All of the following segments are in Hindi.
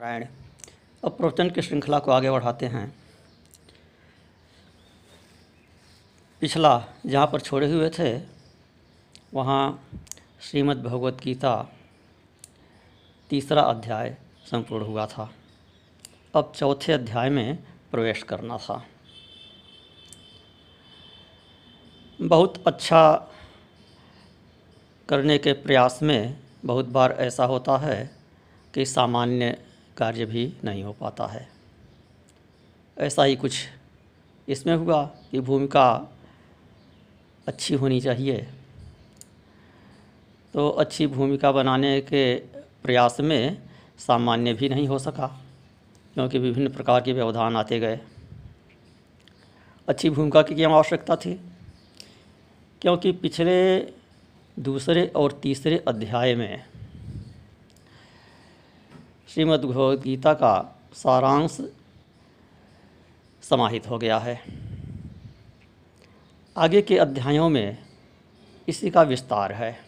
नारायण, अब प्रवचन की श्रृंखला को आगे बढ़ाते हैं। पिछला, जहाँ पर छोड़े हुए थे, वहाँ श्रीमद् भगवत गीता तीसरा अध्याय संपूर्ण हुआ था। अब चौथे अध्याय में प्रवेश करना था। बहुत अच्छा करने के प्रयास में बहुत बार ऐसा होता है कि सामान्य कार्य भी नहीं हो पाता है। ऐसा ही कुछ इसमें हुआ कि भूमिका अच्छी होनी चाहिए। तो अच्छी भूमिका बनाने के प्रयास में सामान्य भी नहीं हो सका, क्योंकि विभिन्न प्रकार के व्यवधान आते गए। अच्छी भूमिका की क्या आवश्यकता थी? क्योंकि पिछले दूसरे और तीसरे अध्याय में श्रीमद् भगवद गीता का सारांश समाहित हो गया है। आगे के अध्यायों में इसी का विस्तार है।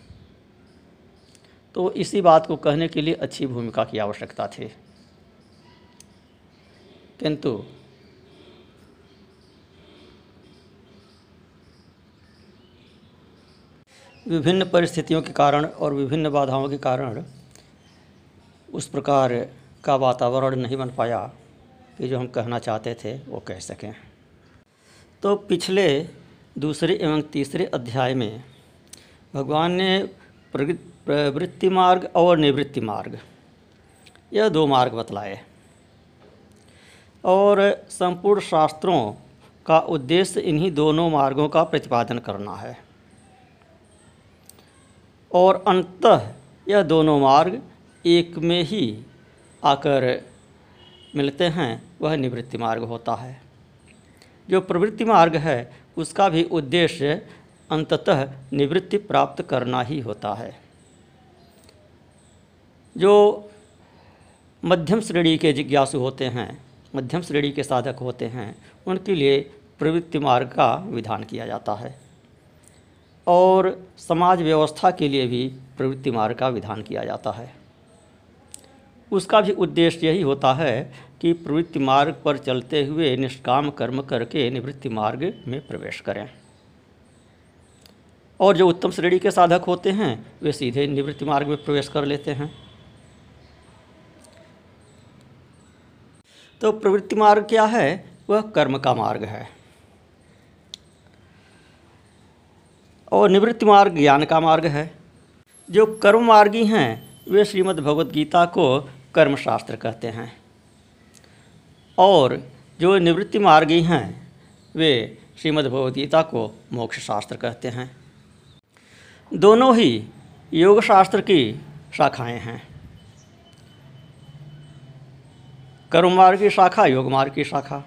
तो इसी बात को कहने के लिए अच्छी भूमिका की आवश्यकता थी। किंतु विभिन्न परिस्थितियों के कारण और विभिन्न बाधाओं के कारण उस प्रकार का वातावरण नहीं बन पाया कि जो हम कहना चाहते थे, वो कह सकें। तो पिछले दूसरे एवं तीसरे अध्याय में भगवान ने प्रवृत्ति मार्ग और निवृत्ति मार्ग, यह दो मार्ग बतलाए। और संपूर्ण शास्त्रों का उद्देश्य इन्हीं दोनों मार्गों का प्रतिपादन करना है। और अंततः यह दोनों मार्ग एक में ही आकर मिलते हैं, वह निवृत्ति मार्ग होता है। जो प्रवृत्ति मार्ग है, उसका भी उद्देश्य अंततः निवृत्ति प्राप्त करना ही होता है। जो मध्यम श्रेणी के जिज्ञासु होते हैं, मध्यम श्रेणी के साधक होते हैं, उनके लिए प्रवृत्ति मार्ग का विधान किया जाता है। और समाज व्यवस्था के लिए भी प्रवृत्ति मार्ग का विधान किया जाता है। उसका भी उद्देश्य यही होता है कि प्रवृत्ति मार्ग पर चलते हुए निष्काम कर्म करके निवृत्ति मार्ग में प्रवेश करें। और जो उत्तम श्रेणी के साधक होते हैं, वे सीधे निवृत्ति मार्ग में प्रवेश कर लेते हैं। तो प्रवृत्ति मार्ग क्या है? वह कर्म का मार्ग है। और निवृत्ति मार्ग ज्ञान का मार्ग है। जो कर्म मार्गी हैं, वे श्रीमद् भगवद गीता को कर्म शास्त्र कहते हैं। और जो निवृत्ति मार्गी हैं, वे श्रीमद् भगवद गीता को मोक्ष शास्त्र कहते हैं। दोनों ही योग शास्त्र की शाखाएँ हैं। कर्म मार्ग की शाखा योग मार्ग की शाखा।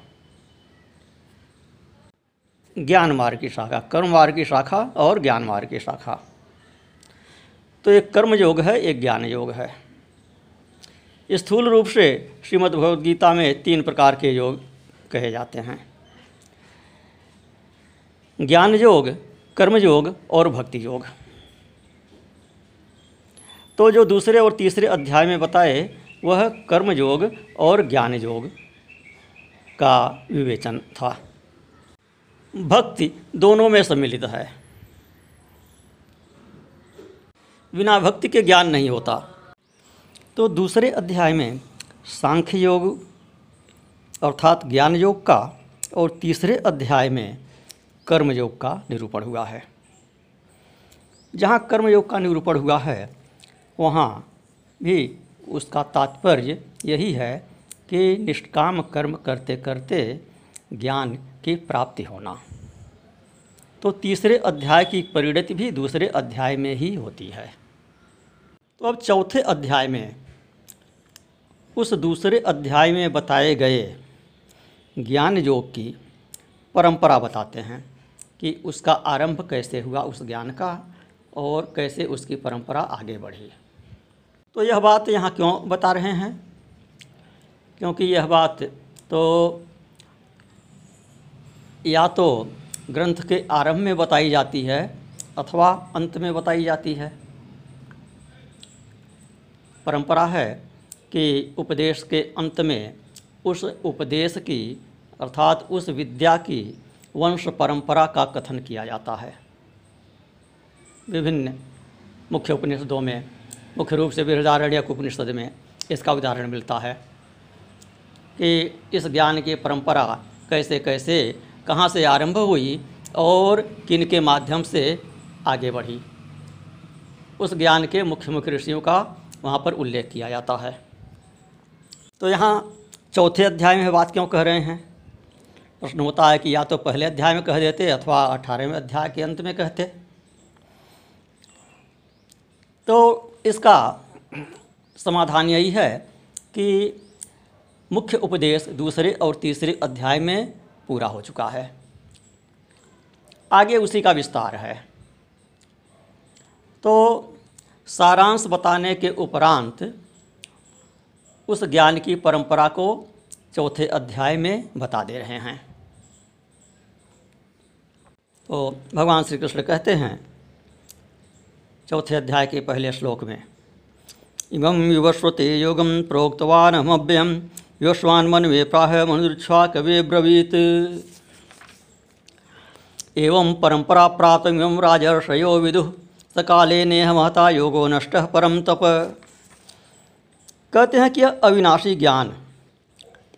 ज्ञान मार्ग की शाखा कर्म मार्ग की शाखा और ज्ञान मार्ग की शाखा। तो एक कर्म योग है, एक ज्ञान योग है। स्थूल रूप से श्रीमद् भगवद गीता में तीन प्रकार के योग कहे जाते हैं। ज्ञान योग कर्म योग और भक्ति योग तो जो दूसरे और तीसरे अध्याय में बताए, वह कर्म योग और ज्ञान योग का विवेचन था। भक्ति दोनों में सम्मिलित है। बिना भक्ति के ज्ञान नहीं होता। तो दूसरे अध्याय में सांख्य योग अर्थात ज्ञान योग का और तीसरे अध्याय में कर्म योग का निरूपण हुआ है। जहाँ कर्म योग का निरूपण हुआ है, वहाँ भी उसका तात्पर्य यही है कि निष्काम कर्म करते करते ज्ञान की प्राप्ति होना। तो तीसरे अध्याय की परिणति भी दूसरे अध्याय में ही होती है। तो अब चौथे अध्याय में उस दूसरे अध्याय में बताए गए ज्ञान योग की परंपरा बताते हैं कि उसका आरंभ कैसे हुआ उस ज्ञान का और कैसे उसकी परंपरा आगे बढ़ी। तो यह बात यहाँ क्यों बता रहे हैं? क्योंकि यह बात तो या तो ग्रंथ के आरंभ में बताई जाती है अथवा अंत में बताई जाती है। परंपरा है कि उपदेश के अंत में उस उपदेश की, अर्थात उस विद्या की वंश परंपरा का कथन किया जाता है। विभिन्न मुख्य उपनिषदों में, मुख्य रूप से बृहदारण्यक उपनिषद में इसका उदाहरण मिलता है कि इस ज्ञान की परंपरा कैसे कैसे, कहाँ से आरंभ हुई और किन के माध्यम से आगे बढ़ी। उस ज्ञान के मुख्य मुख्य ऋषियों का वहाँ पर उल्लेख किया जाता है। तो यहाँ चौथे अध्याय में बात क्यों कह रहे हैं? प्रश्न होता है कि या तो पहले अध्याय में कह देते अथवा अठारहवें अध्याय के अंत में कहते। तो इसका समाधान यही है कि मुख्य उपदेश दूसरे और तीसरे अध्याय में पूरा हो चुका है। आगे उसी का विस्तार है। तो सारांश बताने के उपरांत उस ज्ञान की परंपरा को चौथे अध्याय में बता दे रहे हैं। तो भगवान श्री कृष्ण कहते हैं, चौथे अध्याय के पहले श्लोक में, इमं विवस्वते योगम प्रोक्तवान हमव्यम योश्वान मनवे प्राह मनुच्छा कवे ब्रवीत। एवं परंपरा प्राप्त राजर्षयो विदुः, सकाले नेह महता योगो नष्ट परम तप। कहते हैं कि यह अविनाशी ज्ञान।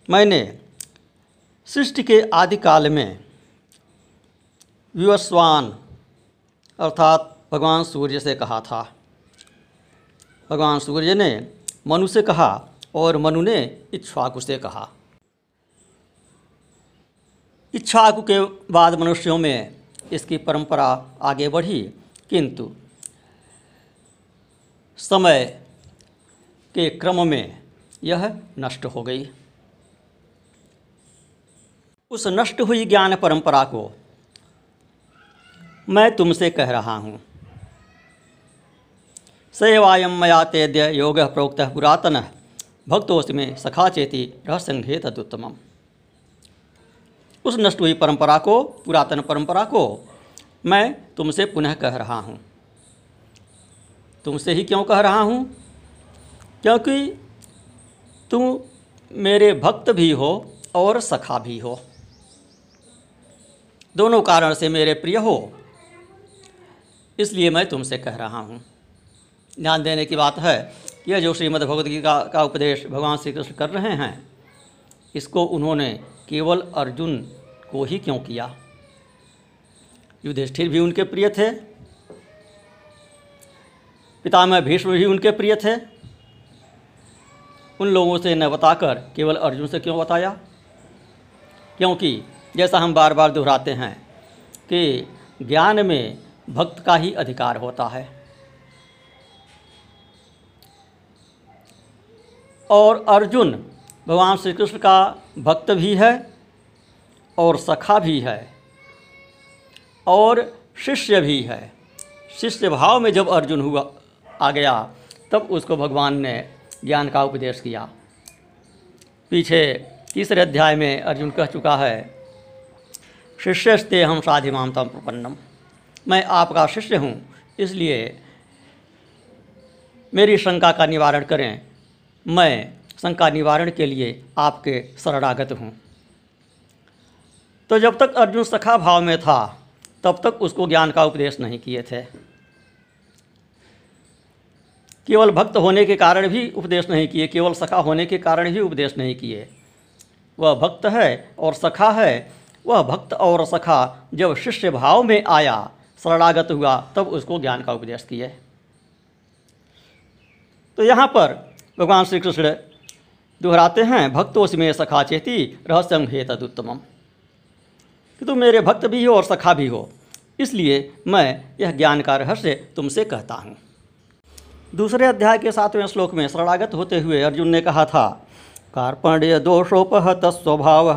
मैंने सृष्टि के आदिकाल में विवस्वान, अर्थात भगवान सूर्य से कहा था। भगवान सूर्य ने मनु से कहा और मनु ने इच्छाकु से कहा। इच्छाकु के बाद मनुष्यों में इसकी परंपरा आगे बढ़ी, किंतु समय के क्रम में यह नष्ट हो गई। उस नष्ट हुई ज्ञान परंपरा को मैं तुमसे कह रहा हूँ। सेवायम मया तेद्य योग प्रोक्त पुरातन भक्तोस्त में सखा चेती रहसंघे तदुत्तम उस नष्ट हुई परंपरा को, पुरातन परंपरा को मैं तुमसे पुनः कह रहा हूँ। तुमसे ही क्यों कह रहा हूँ? क्योंकि तुम मेरे भक्त भी हो और सखा भी हो। दोनों कारण से मेरे प्रिय हो। इसलिए मैं तुमसे कह रहा हूँ। ध्यान देने की बात है यह जो श्रीमद् भगवद गीता का उपदेश भगवान श्री कृष्ण कर रहे हैं, इसको उन्होंने केवल अर्जुन को ही क्यों किया? युधिष्ठिर भी उनके प्रिय थे। पितामह भीष्म भी उनके प्रिय थे। उन लोगों से न बताकर केवल अर्जुन से क्यों बताया? क्योंकि जैसा हम बार बार दोहराते हैं कि ज्ञान में भक्त का ही अधिकार होता है। और अर्जुन भगवान श्री कृष्ण का भक्त भी है और सखा भी है और शिष्य भी है। शिष्य भाव में जब अर्जुन हुआ, आ गया, तब उसको भगवान ने ज्ञान का उपदेश किया। पीछे तीसरे अध्याय में अर्जुन कह चुका है शिष्य शिष्यस्ते हम साधिमाम तम प्रपन्नम। मैं आपका शिष्य हूँ, इसलिए मेरी शंका का निवारण करें। मैं शंका निवारण के लिए आपके शरणागत हूँ। तो जब तक अर्जुन सखा भाव में था, तब तक उसको ज्ञान का उपदेश नहीं किए थे। केवल भक्त होने के कारण भी उपदेश नहीं किए, केवल सखा होने के कारण भी उपदेश नहीं किए। वह भक्त है और सखा है, वह भक्त और सखा जब शिष्य भाव में आया, शरणागत हुआ, तब उसको ज्ञान का उपदेश किए। तो यहाँ पर भगवान श्री कृष्ण दोहराते हैं, भक्तों में सखा चेती रहस्यम हे तदुत्तम कि तुम मेरे भक्त भी हो और सखा भी हो, इसलिए मैं यह ज्ञान का रहस्य तुमसे कहता हूँ। दूसरे अध्याय के सातवें श्लोक में शरणागत होते हुए अर्जुन ने कहा था, कार्पण्य दोषोपहत स्वभाव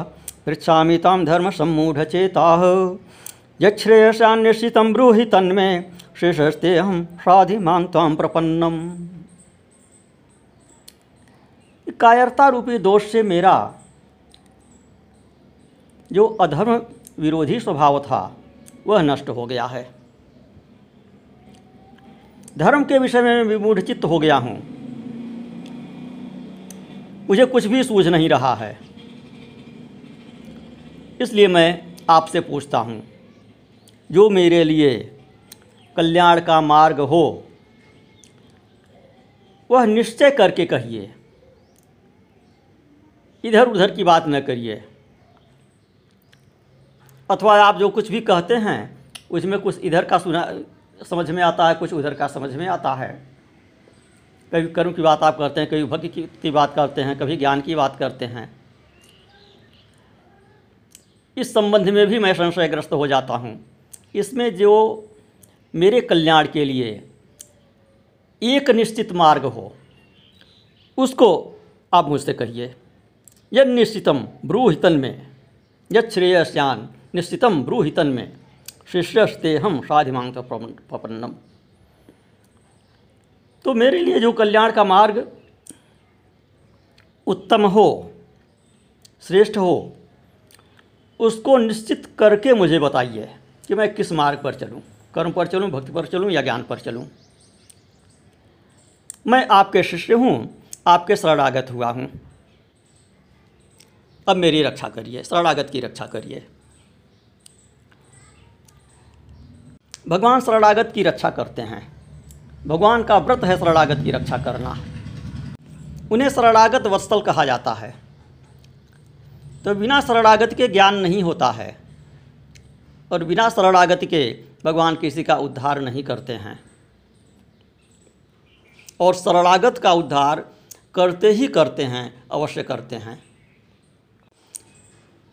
पृछामी ताम धर्म सम्मूढ़ चेता यश्रेयसान्यषित ब्रूहि तन्मे शेषस्ते हम साधिमान ताम प्रपन्नम। कायरता रूपी दोष से मेरा जो अधर्म विरोधी स्वभाव था, वह नष्ट हो गया है। धर्म के विषय में विमूढ़ चित्त हो गया हूँ। मुझे कुछ भी सूझ नहीं रहा है। इसलिए मैं आपसे पूछता हूँ, जो मेरे लिए कल्याण का मार्ग हो, वह निश्चय करके कहिए। इधर उधर की बात न करिए। अथवा आप जो कुछ भी कहते हैं, उसमें कुछ इधर का सुना समझ में आता है कुछ उधर का समझ में आता है। कभी कर्म की बात आप करते हैं कभी भक्ति की, की बात करते हैं कभी ज्ञान की बात करते हैं। इस संबंध में भी मैं संशयग्रस्त हो जाता हूँ। इसमें जो मेरे कल्याण के लिए एक निश्चित मार्ग हो उसको आप मुझसे कहिए। यद निश्चितम ब्रूहितन में यद श्रेयस्यान निश्चितम ब्रूहितन में। शिष्यस्ते हम साधिमांग प्रपन्नम। तो मेरे लिए जो कल्याण का मार्ग उत्तम हो, श्रेष्ठ हो, उसको निश्चित करके मुझे बताइए कि मैं किस मार्ग पर चलूँ। कर्म पर चलूँ, भक्ति पर चलूँ या ज्ञान पर चलूँ। मैं आपके शिष्य हूँ, आपके शरणागत हुआ हूँ। अब मेरी रक्षा करिए, शरणागत की रक्षा करिए। भगवान शरणागत की रक्षा करते हैं। भगवान का व्रत है शरणागत की रक्षा करना। उन्हें शरणागत वत्सल कहा जाता है। तो बिना शरणागत के ज्ञान नहीं होता है और बिना शरणागत के भगवान किसी का उद्धार नहीं करते हैं। और शरणागत का उद्धार करते ही करते हैं, अवश्य करते हैं।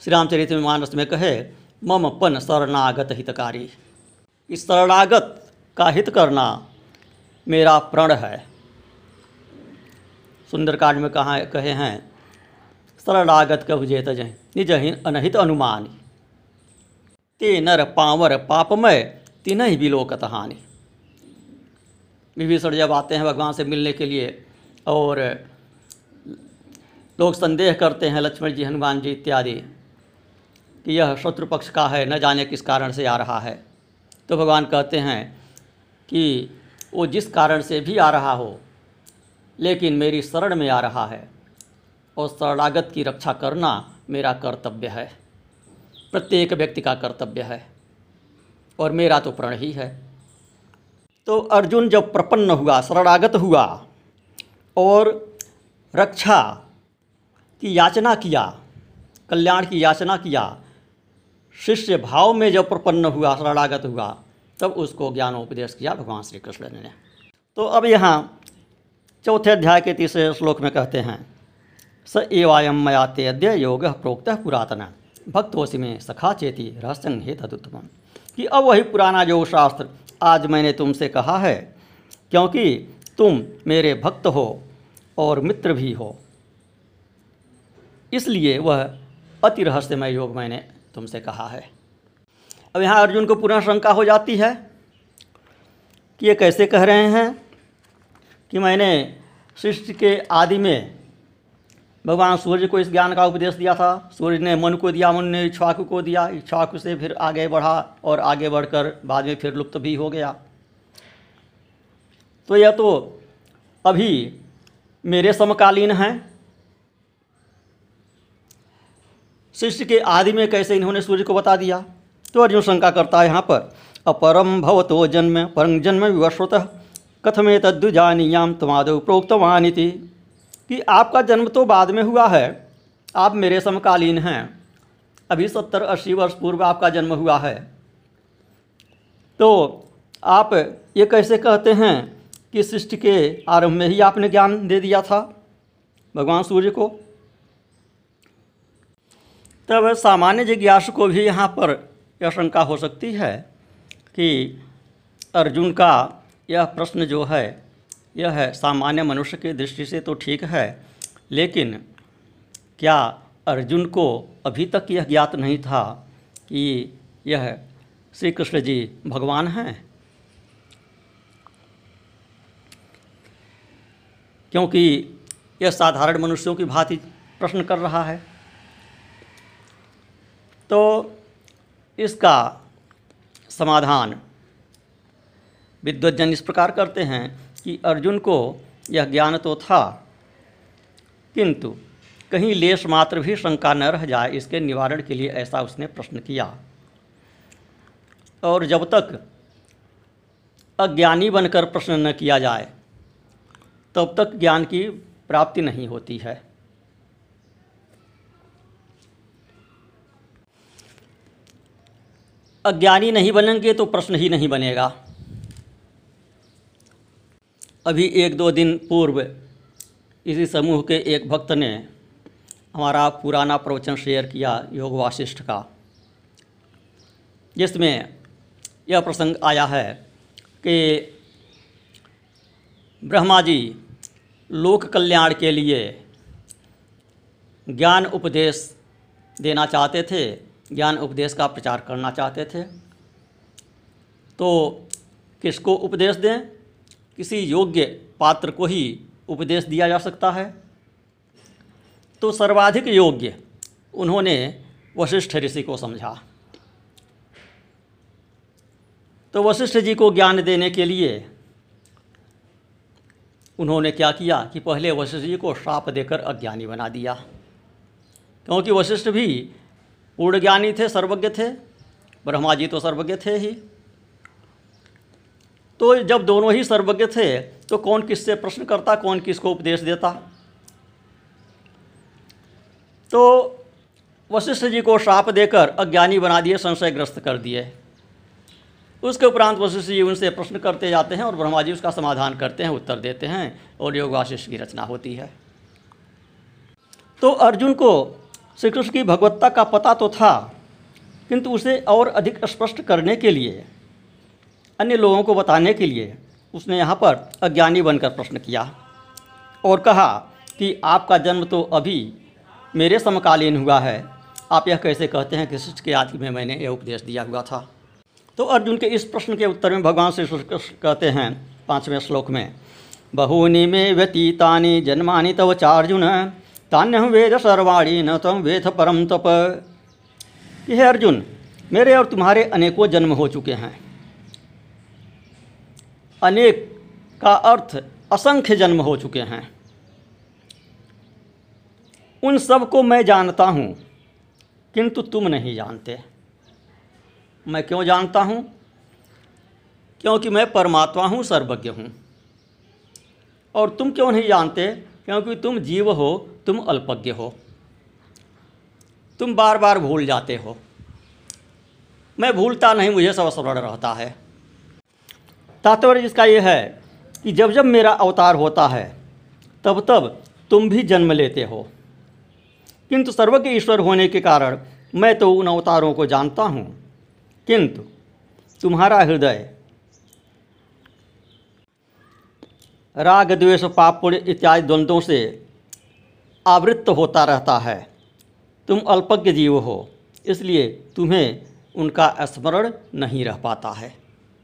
श्री रामचरित मानस में कहे, मम पन शरणागत हितकारी। इस शरणागत का हित करना मेरा प्रण है। सुंदरकांड में कहा, कहे हैं शरणागत कब जेत जय, निज अनहित अनुमान। ते नर पावर पापमय तीन ही लोकत हानि। विभीषण जब आते हैं भगवान से मिलने के लिए और लोग संदेह करते हैं लक्ष्मण जी, हनुमान जी इत्यादि कि यह शत्रु पक्ष का है, न जाने किस कारण से आ रहा है। तो भगवान कहते हैं कि वो जिस कारण से भी आ रहा हो, लेकिन मेरी शरण में आ रहा है और शरणागत की रक्षा करना मेरा कर्तव्य है। प्रत्येक व्यक्ति का कर्तव्य है और मेरा तो प्रण ही है। तो अर्जुन जब प्रपन्न हुआ, शरणागत हुआ और रक्षा की याचना किया, कल्याण की याचना किया शिष्य भाव में जब प्रपन्न हुआ, शरणागत हुआ, तब उसको ज्ञानोपदेश किया भगवान श्री कृष्ण ने। तो अब यहाँ चौथे अध्याय के तीसरे श्लोक में कहते हैं, स एवायम मया ते अद्य योग प्रोक्त पुरातन। भक्तोसी में सखा चेती तदुत्तम कि अब वही पुराना योग शास्त्र आज मैंने तुमसे कहा है, क्योंकि तुम मेरे भक्त हो और मित्र भी हो। इसलिए वह अति रहस्यमय योग मैंने तुमसे कहा है। अब यहाँ अर्जुन को पुनः शंका हो जाती है कि ये कैसे कह रहे हैं कि मैंने सृष्टि के आदि में भगवान सूर्य को इस ज्ञान का उपदेश दिया था। सूर्य ने मन को दिया मन ने इच्छाकु को दिया। इच्छाकु से फिर आगे बढ़ा और आगे बढ़कर बाद में फिर लुप्त भी हो गया। तो यह तो अभी मेरे समकालीन हैं। सृष्टि के आदि में कैसे इन्होंने सूर्य को बता दिया? तो अर्जुन शंका करता है यहाँ पर अपरम भवतो जन्म परम जन्म विवश्वत कथमे तद्दुजानीयाम तमादो प्रोक्तवानिति। कि आपका जन्म तो बाद में हुआ है, आप मेरे समकालीन हैं। अभी सत्तर अस्सी वर्ष पूर्व आपका जन्म हुआ है। तो आप ये कैसे कहते हैं कि सृष्टि के आरंभ में ही आपने ज्ञान दे दिया था? भगवान सूर्य को तब सामान्य जिज्ञासु को भी यहाँ पर यह शंका हो सकती है कि अर्जुन का यह प्रश्न जो है, यह है सामान्य मनुष्य की दृष्टि से तो ठीक है, लेकिन क्या अर्जुन को अभी तक यह ज्ञात नहीं था कि यह श्री कृष्ण जी भगवान हैं? क्योंकि यह साधारण मनुष्यों की भांति प्रश्न कर रहा है। तो इसका समाधान विद्वजन इस प्रकार करते हैं कि अर्जुन को यह ज्ञान तो था, किंतु कहीं लेश मात्र भी शंका न रह जाए, इसके निवारण के लिए ऐसा उसने प्रश्न किया। और जब तक अज्ञानी बनकर प्रश्न न किया जाए, तब तक ज्ञान की प्राप्ति नहीं होती है। अज्ञानी नहीं बनेंगे तो प्रश्न ही नहीं बनेगा। अभी एक दो दिन पूर्व इसी समूह के एक भक्त ने हमारा पुराना प्रवचन शेयर किया योग वाशिष्ठ का, जिसमें यह प्रसंग आया है कि ब्रह्मा जी लोक कल्याण के लिए ज्ञान उपदेश देना चाहते थे ज्ञान उपदेश का प्रचार करना चाहते थे। तो किसको उपदेश दें? किसी योग्य पात्र को ही उपदेश दिया जा सकता है। तो सर्वाधिक योग्य, उन्होंने वशिष्ठ ऋषि को समझा। तो वशिष्ठ जी को ज्ञान देने के लिए उन्होंने क्या किया कि पहले वशिष्ठ जी को श्राप देकर अज्ञानी बना दिया। क्योंकि वशिष्ठ भी पूर्ण ज्ञानी थे, सर्वज्ञ थे ब्रह्मा जी तो सर्वज्ञ थे ही। तो जब दोनों ही सर्वज्ञ थे तो कौन किससे प्रश्न करता, कौन किसको उपदेश देता? तो वशिष्ठ जी को श्राप देकर अज्ञानी बना दिए, संशयग्रस्त कर दिए। उसके उपरांत वशिष्ठ जी उनसे प्रश्न करते जाते हैं और ब्रह्मा जी उसका समाधान करते हैं, उत्तर देते हैं और योग वाशिष्ठ की रचना होती है। तो अर्जुन को श्री कृष्ण की भगवत्ता का पता तो था, किंतु उसे और अधिक स्पष्ट करने के लिए, अन्य लोगों को बताने के लिए, उसने यहाँ पर अज्ञानी बनकर प्रश्न किया और कहा कि आपका जन्म तो अभी मेरे समकालीन हुआ है। आप यह कैसे कहते हैं कि शिष्ट के आदि में मैंने यह उपदेश दिया हुआ था? तो अर्जुन के इस प्रश्न के उत्तर में भगवान श्री कृष्ण कहते हैं, पाँचवें श्लोक में, बहूनि में व्यतीतानि जन्मानि तव चार्जुन तान्य वेद सर्वाणी न तम वेद परम तप। कि हे अर्जुन, मेरे और तुम्हारे अनेकों जन्म हो चुके हैं। अनेक का अर्थ असंख्य जन्म हो चुके हैं। उन सबको मैं जानता हूँ, किंतु तुम नहीं जानते। मैं क्यों जानता हूँ? क्योंकि मैं परमात्मा हूँ, सर्वज्ञ हूँ। और तुम क्यों नहीं जानते? क्योंकि तुम जीव हो तुम अल्पज्ञ हो। तुम बार बार भूल जाते हो। मैं भूलता नहीं, मुझे सब स्मरण रहता है। तात्पर्य इसका यह है कि जब जब मेरा अवतार होता है, तब तब तुम भी जन्म लेते हो। किंतु सर्वज्ञ ईश्वर होने के कारण मैं तो उन अवतारों को जानता हूँ। किंतु तुम्हारा हृदय राग, द्वेष, पाप इत्यादि द्वंद्वों से आवृत्त होता रहता है। तुम अल्पज्ञ जीव हो, इसलिए तुम्हें उनका स्मरण नहीं रह पाता है।